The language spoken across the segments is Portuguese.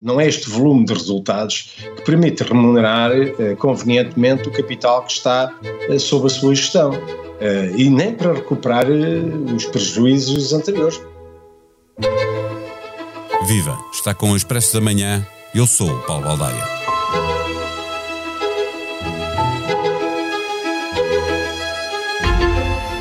Não é este volume de resultados que permite remunerar eh, convenientemente o capital que está eh, sob a sua gestão eh, e nem para recuperar os prejuízos anteriores. Viva! Está com o Expresso da Manhã. Eu sou o Paulo Baldaia.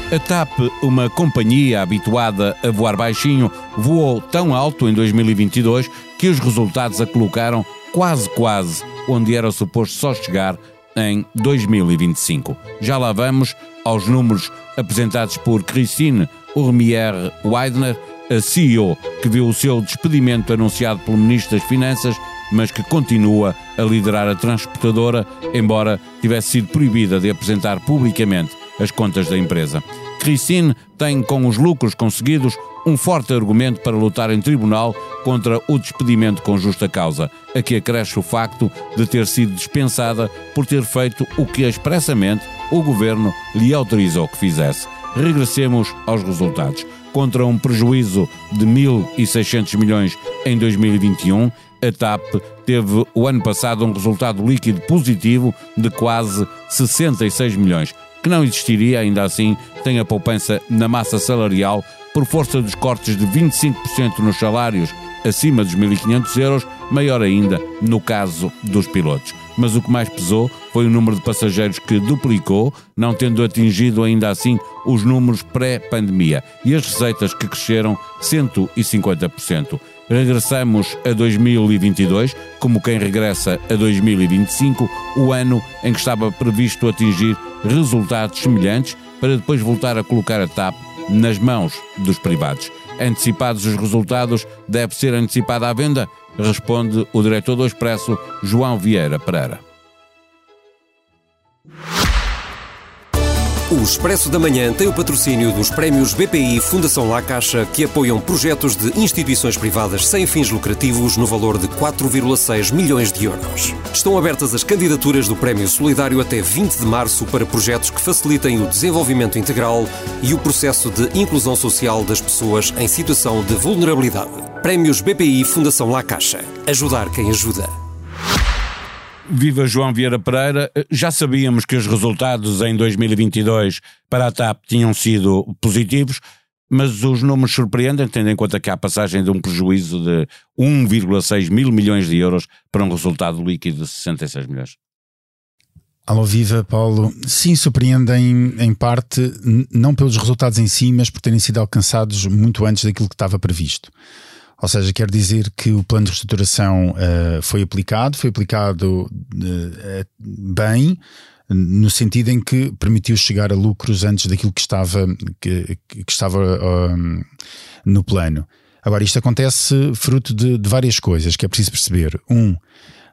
A TAP, uma companhia habituada a voar baixinho, voou tão alto em 2022 que os resultados a colocaram quase quase onde era suposto só chegar em 2025. Já lá vamos aos números apresentados por Christine Urmier Weidner, a CEO que viu o seu despedimento anunciado pelo Ministro das Finanças, mas que continua a liderar a transportadora, embora tivesse sido proibida de apresentar publicamente as contas da empresa. Christine tem, com os lucros conseguidos, um forte argumento para lutar em tribunal contra o despedimento com justa causa, a que acresce o facto de ter sido dispensada por ter feito o que expressamente o governo lhe autorizou que fizesse. Regressemos aos resultados. Contra um prejuízo de 1.600 milhões em 2021, a TAP teve o ano passado um resultado líquido positivo de quase 66 milhões, que não existiria, ainda assim, tem a poupança na massa salarial por força dos cortes de 25% nos salários acima dos 1.500 euros, maior ainda no caso dos pilotos. Mas o que mais pesou foi o número de passageiros que duplicou, não tendo atingido ainda assim os números pré-pandemia, e as receitas que cresceram 150%. Regressamos a 2022, como quem regressa a 2025, o ano em que estava previsto atingir resultados semelhantes, para depois voltar a colocar a TAP nas mãos dos privados. Antecipados os resultados, deve ser antecipada a venda? Responde o diretor do Expresso, João Vieira Pereira. O Expresso da Manhã tem o patrocínio dos prémios BPI Fundação La Caixa, que apoiam projetos de instituições privadas sem fins lucrativos no valor de 4,6 milhões de euros. Estão abertas as candidaturas do Prémio Solidário até 20 de março para projetos que facilitem o desenvolvimento integral e o processo de inclusão social das pessoas em situação de vulnerabilidade. Prémios BPI Fundação La Caixa. Ajudar quem ajuda. Viva João Vieira Pereira. Já sabíamos que os resultados em 2022 para a TAP tinham sido positivos, mas os números surpreendem, tendo em conta que há a passagem de um prejuízo de 1,6 mil milhões de euros para um resultado líquido de 66 milhões. Alô, viva, Paulo. Sim, surpreendem em parte, não pelos resultados em si, mas por terem sido alcançados muito antes daquilo que estava previsto. Ou seja, quer dizer que o plano de reestruturação uh, foi aplicado, foi aplicado uh, bem, no sentido em que permitiu chegar a lucros antes daquilo que estava, que, que estava uh, no plano. Agora, isto acontece fruto de, de, várias coisas que é preciso perceber. Um,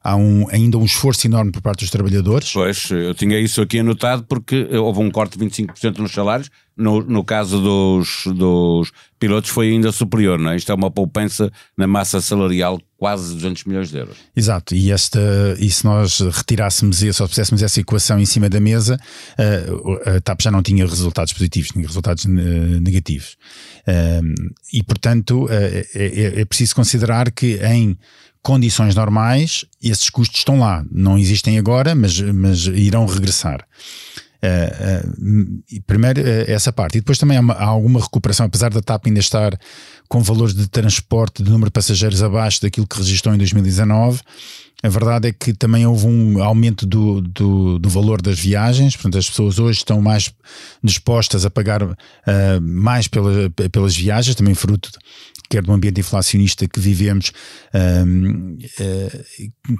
há um, ainda um esforço enorme por parte dos trabalhadores. Pois, eu tinha isso aqui anotado porque houve um corte de 25% nos salários. No, no caso dos, dos pilotos foi ainda superior, não é? Isto é uma poupança na massa salarial quase 200 milhões de euros. Exato, e, esta, e se nós retirássemos isso, ou fizéssemos essa equação em cima da mesa, uh, a TAP já não tinha resultados positivos, tinha resultados uh, negativos. Uh, e portanto, é, é, é preciso considerar que em condições normais, esses custos estão lá. Não existem agora, mas, mas irão regressar. Uh, uh, primeiro, uh, essa parte. E depois também há, uma, há, alguma recuperação, apesar da TAP ainda estar com valores de transporte de número de passageiros abaixo daquilo que registrou em 2019. A verdade é que também houve um aumento do, do, do, valor das viagens, portanto, as pessoas hoje estão mais dispostas a pagar mais pela, pelas viagens, também fruto quer do ambiente inflacionista que vivemos, um, uh, eh,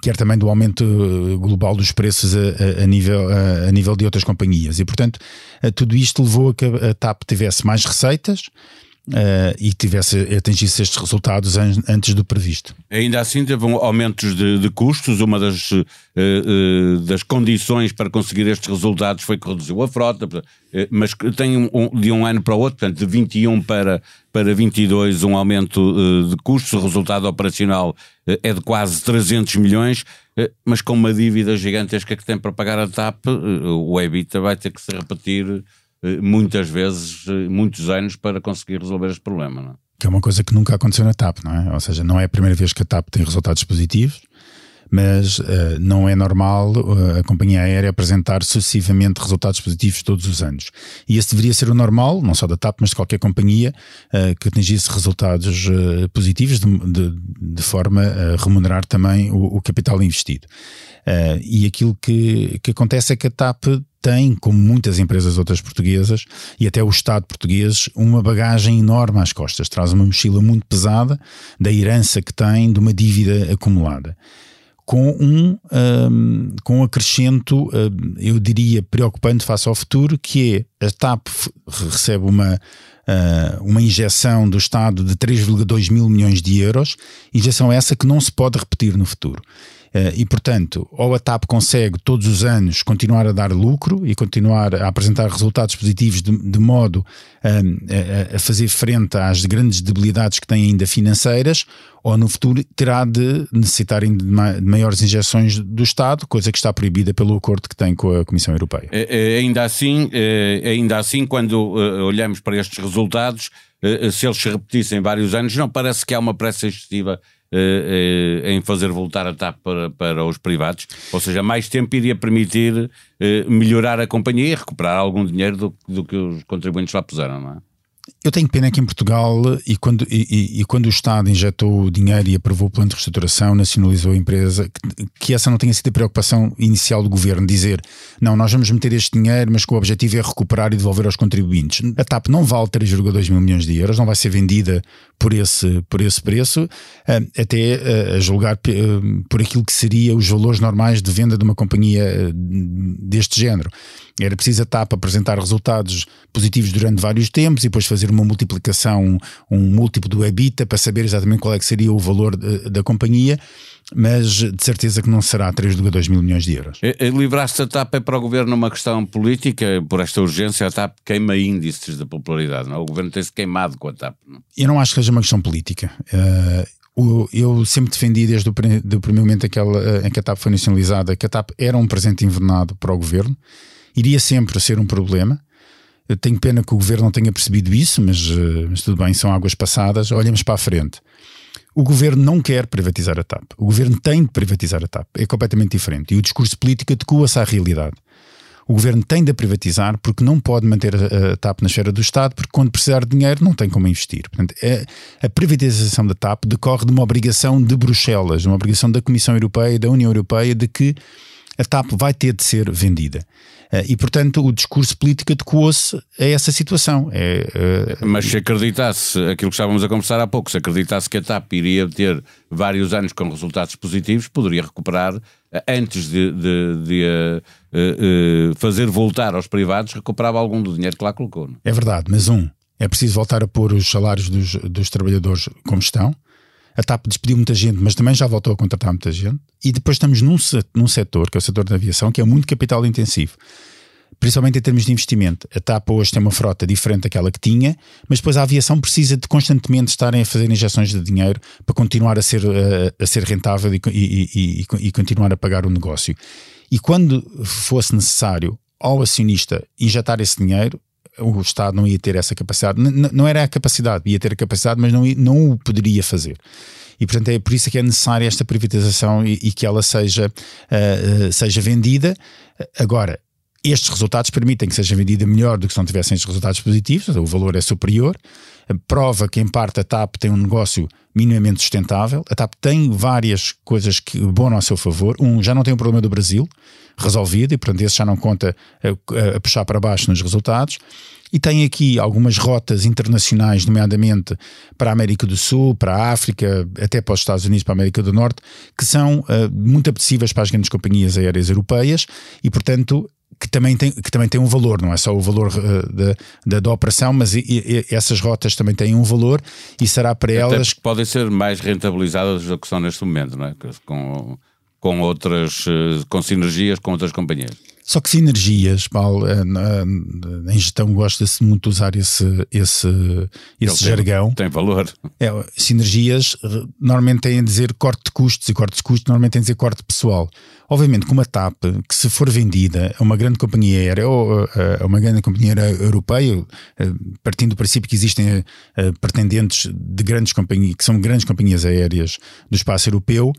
quer também do aumento global dos preços a, a, nível, a, a, nível de outras companhias. E, portanto, tudo isto levou a que a TAP tivesse mais receitas, Uh, e tivesse atingisse estes resultados an antes do previsto. Ainda assim teve um aumentos de, de, custos, uma das, uh, uh, das condições para conseguir estes resultados foi que reduziu a frota, mas tem um, de um ano para o outro, portanto de 21 para, para 22 um aumento de custos, o resultado operacional é de quase 300 milhões, mas com uma dívida gigantesca que tem para pagar a TAP, o EBITDA vai ter que se repetir muitas vezes, eh, muitos anos para conseguir resolver este problema. Não é? que é uma coisa que nunca aconteceu na TAP, não é? Ou seja, não é a primeira vez que a TAP tem resultados positivos, mas uh, não é normal uh, a companhia aérea apresentar sucessivamente resultados positivos todos os anos. E esse deveria ser o normal, não só da TAP, mas de qualquer companhia uh, que atingisse resultados positivos de, de, de, forma a remunerar também o, o capital investido. e aquilo que, que acontece é que a TAP tem, como muitas empresas outras portuguesas e até o Estado português, uma bagagem enorme às costas. Traz uma mochila muito pesada da herança que tem de uma dívida acumulada com um, um, com um acrescento, um, eu diria, preocupante face ao futuro, que é a TAP recebe uma, uh, uma injeção do Estado de 3,2 mil milhões de euros, injeção essa que não se pode repetir no futuro. Uh, e, portanto, ou a TAP consegue todos os anos continuar a dar lucro e continuar a apresentar resultados positivos de, de modo um, a, a, fazer frente às grandes debilidades que tem ainda financeiras, ou no futuro terá de necessitar de maiores injeções do Estado, coisa que está proibida pelo acordo que tem com a Comissão Europeia. É, ainda assim, é, ainda assim, quando olhamos para estes resultados, se eles se repetissem vários anos, não parece que há uma pressa excessiva eh, eh, em fazer voltar a TAP para, para os privados, ou seja, mais tempo iria permitir eh, melhorar a companhia e recuperar algum dinheiro do, do que os contribuintes lá puseram, não é? Eu tenho pena que em Portugal, e quando, e, e, quando o Estado injetou dinheiro e aprovou o plano de reestruturação, nacionalizou a empresa, que, que, essa não tenha sido a preocupação inicial do governo, dizer não, nós vamos meter este dinheiro, mas que o objetivo é recuperar e devolver aos contribuintes. A TAP não vale 3,2 mil milhões de euros, não vai ser vendida por esse, por esse preço, eh, até eh, a julgar eh, por aquilo que seria os valores normais de venda de uma companhia deste género. Era preciso a TAP apresentar resultados positivos durante vários tempos e depois fazer uma multiplicação, um múltiplo do EBITDA para saber exatamente qual é que seria o valor da companhia, mas de certeza que não será 3,2 mil milhões de euros. Livrar-se a TAP é para o Governo uma questão política, por esta urgência a TAP queima índices de popularidade, não? É? o Governo tem-se queimado com a TAP. Não? Eu não acho que seja uma questão política. Uh, eu sempre defendi desde o primeiro momento em que a TAP foi nacionalizada que a TAP era um presente envenenado para o Governo, iria sempre ser um problema, eu tenho pena que o governo não tenha percebido isso, mas, eh, mas tudo bem, são águas passadas. Olhamos para a frente. O governo não quer privatizar a TAP. O governo tem de privatizar a TAP. É completamente diferente. E o discurso político adequa-se à realidade. O governo tem de privatizar porque não pode manter a, TAP na esfera do Estado, porque quando precisar de dinheiro não tem como investir. Portanto, é, a privatização da TAP decorre de uma obrigação de Bruxelas, uma obrigação da Comissão Europeia, da União Europeia, de que a TAP vai ter de ser vendida. Eh, e, portanto, o discurso político adequou-se a essa situação. É, uh... Mas se acreditasse, aquilo que estávamos a conversar há pouco, se acreditasse que a TAP iria ter vários anos com resultados positivos, poderia recuperar, eh, antes de, de, de uh, uh, fazer voltar aos privados, recuperava algum do dinheiro que lá colocou. Não? É verdade, mas um, é preciso voltar a pôr os salários dos, dos trabalhadores como estão a TAP despediu muita gente, mas também já voltou a contratar muita gente. E depois estamos num, num setor, que é o setor da aviação, que é muito capital intensivo. Principalmente em termos de investimento. A TAP hoje tem uma frota diferente daquela que tinha, mas depois a aviação precisa de constantemente estarem a fazer injeções de dinheiro para continuar a ser, a, a ser rentável e, e, e, e continuar a pagar o negócio. E quando fosse necessário ao acionista injetar esse dinheiro, o Estado não ia ter essa capacidade. N não era a capacidade, ia ter a capacidade, mas não, não o poderia fazer. E portanto é por isso que é necessária esta privatização e, e que ela seja, uh, seja vendida. Agora, estes resultados permitem que seja vendida melhor do que se não tivessem estes resultados positivos, o valor é superior, prova que em parte a TAP tem um negócio minimamente sustentável, a TAP tem várias coisas que bom ao seu favor, um, já não tem o problema do Brasil resolvido e portanto esse já não conta a, a puxar para baixo nos resultados, e tem aqui algumas rotas internacionais, nomeadamente para a América do Sul, para a África, até para os Estados Unidos, para a América do Norte, que são uh, muito apetecíveis para as grandes companhias aéreas europeias e, portanto, que também tem, que também tem um valor, não é só o valor uh, da, da, da, operação, mas e, e, essas rotas também têm um valor e será para Até elas. que podem ser mais rentabilizadas do que são neste momento, não é? Com, com outras, uh, com sinergias com outras companhias. Só que sinergias, Paulo, eh, em gestão gosta-se muito de usar esse, esse, esse tem, jargão. Tem valor. É, sinergias normalmente têm a dizer corte de custos e corte de custos normalmente têm a dizer corte pessoal. Obviamente, com uma TAP, que se for vendida a uma grande companhia aérea ou a uma grande companhia europeia, eh, partindo do princípio que existem eh, pretendentes de grandes companhias, que são grandes companhias aéreas do espaço europeu,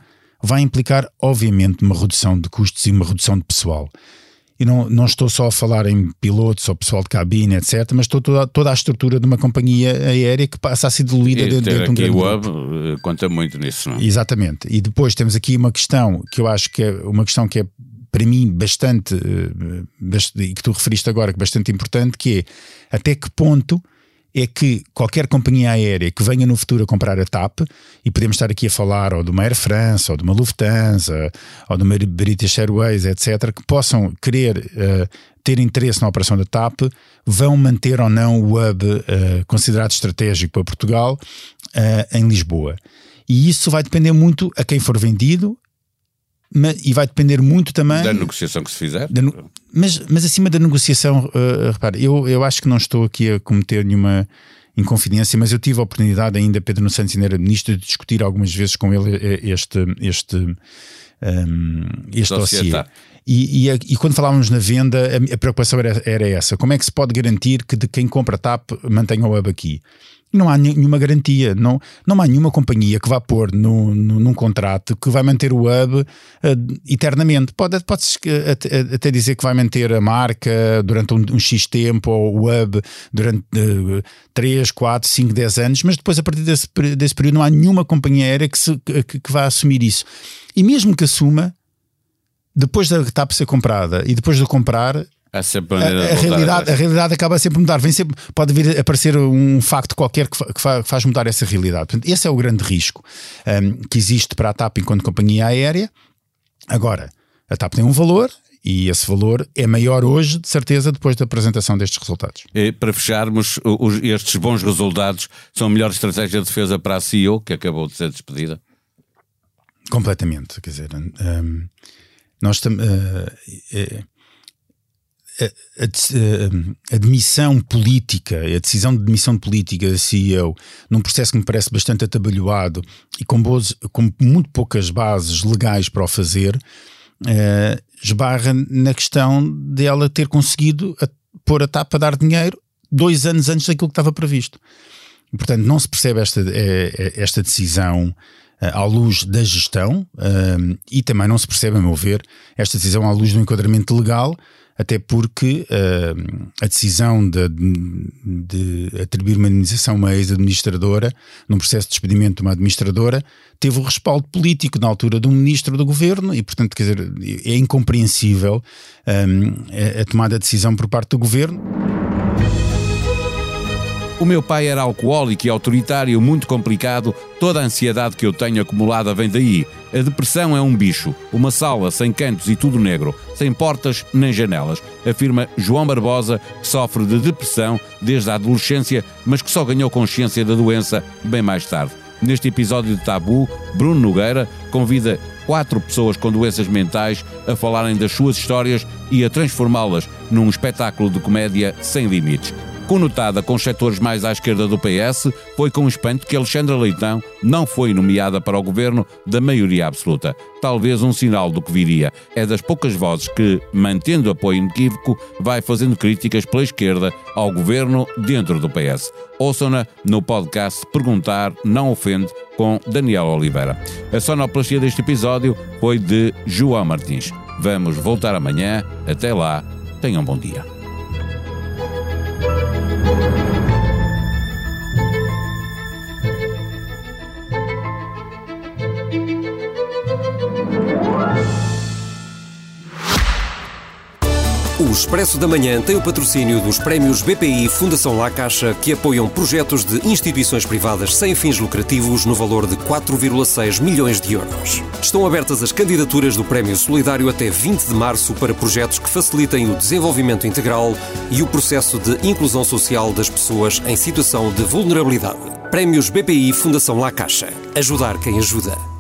vai implicar, obviamente, uma redução de custos e uma redução de pessoal e não, não estou só a falar em pilotos ou pessoal de cabine, etc., mas estou toda, toda a estrutura de uma companhia aérea que passa a ser diluída e dentro, dentro de um grande o hub eh, conta muito nisso, não é? Exatamente. E depois temos aqui uma questão que eu acho que é uma questão que é para mim bastante, eh, e que tu referiste agora, que é bastante importante, que é até que ponto é que qualquer companhia aérea que venha no futuro a comprar a TAP, e podemos estar aqui a falar ou de uma Air France, ou de uma Lufthansa, ou de uma British Airways, etc., que possam querer uh, ter interesse na operação da TAP, vão manter ou não o hub uh, considerado estratégico para Portugal uh, em Lisboa. E isso vai depender muito a quem for vendido e vai depender muito também da negociação que se fizer. mas, mas acima da negociação, uh, repare, eu, eu acho que não estou aqui a cometer nenhuma inconfidência, mas eu tive a oportunidade ainda, Pedro Santos ainda era ministro, de discutir algumas vezes com ele eh, este, este, um, este dossiê. E, e, e, quando falávamos na venda, a, a preocupação era, era, essa: como é que se pode garantir que de quem compra TAP mantenha o hub aqui? Não há nenhuma garantia, não, não há nenhuma companhia que vá pôr no, no, num contrato que vai manter o hub uh, eternamente. Pode, pode até, dizer que vai manter a marca durante um, um X tempo ou o hub durante uh, 3, 4, 5, 10 anos, mas depois, a partir desse, desse período, não há nenhuma companhia aérea que, se, que, que vá assumir isso. E mesmo que assuma, depois da TAP ser comprada e depois de comprar, Há sempre a, a realidade, a realidade acaba sempre a mudar. Vem sempre, pode vir a aparecer um facto qualquer que, que faz mudar essa realidade. Portanto, esse é o grande risco um, que existe para a TAP enquanto companhia aérea. Agora, a TAP tem um valor e esse valor é maior hoje, de certeza, depois da apresentação destes resultados. E para fecharmos, os, estes bons resultados são a melhor estratégia de defesa para a CEO, que acabou de ser despedida? Completamente. Quer dizer, um, nós estamos. Uh, é, a, a, demissão política, a decisão de demissão política da CEO, num processo que me parece bastante atabalhoado e com, boas, com muito poucas bases legais para o fazer, uh, esbarra na questão de ela ter conseguido a, pôr a tapa a dar dinheiro dois anos antes daquilo que estava previsto. Portanto, não se percebe esta, é, é, esta decisão à luz da gestão e também não se percebe, a meu ver, esta decisão à luz do enquadramento legal até porque uh, a decisão de, de, atribuir uma indenização a uma ex-administradora, num processo de despedimento de uma administradora, teve o respaldo político na altura de um ministro do governo e, portanto, quer dizer, é incompreensível um, a, a tomada de decisão por parte do governo. O meu pai era alcoólico e autoritário, muito complicado. Toda a ansiedade que eu tenho acumulada vem daí. A depressão é um bicho, uma sala sem cantos e tudo negro, sem portas nem janelas, afirma João Barbosa, que sofre de depressão desde a adolescência, mas que só ganhou consciência da doença bem mais tarde. Neste episódio de Tabu, Bruno Nogueira convida quatro pessoas com doenças mentais a falarem das suas histórias e a transformá-las num espetáculo de comédia sem limites. Conotada com os setores mais à esquerda do PS, foi com espanto que Alexandra Leitão não foi nomeada para o governo da maioria absoluta. Talvez um sinal do que viria. É das poucas vozes que, mantendo apoio inequívoco, vai fazendo críticas pela esquerda ao governo dentro do PS. Ouçam-na no podcast Perguntar Não Ofende com Daniel Oliveira. A sonoplastia deste episódio foi de João Martins. Vamos voltar amanhã. Até lá, tenham um bom dia. O Expresso da Manhã tem o patrocínio dos prémios BPI Fundação La Caixa, que apoiam projetos de instituições privadas sem fins lucrativos no valor de 4,6 milhões de euros. Estão abertas as candidaturas do Prémio Solidário até 20 de março para projetos que facilitem o desenvolvimento integral e o processo de inclusão social das pessoas em situação de vulnerabilidade. Prémios BPI Fundação La Caixa. Ajudar quem ajuda.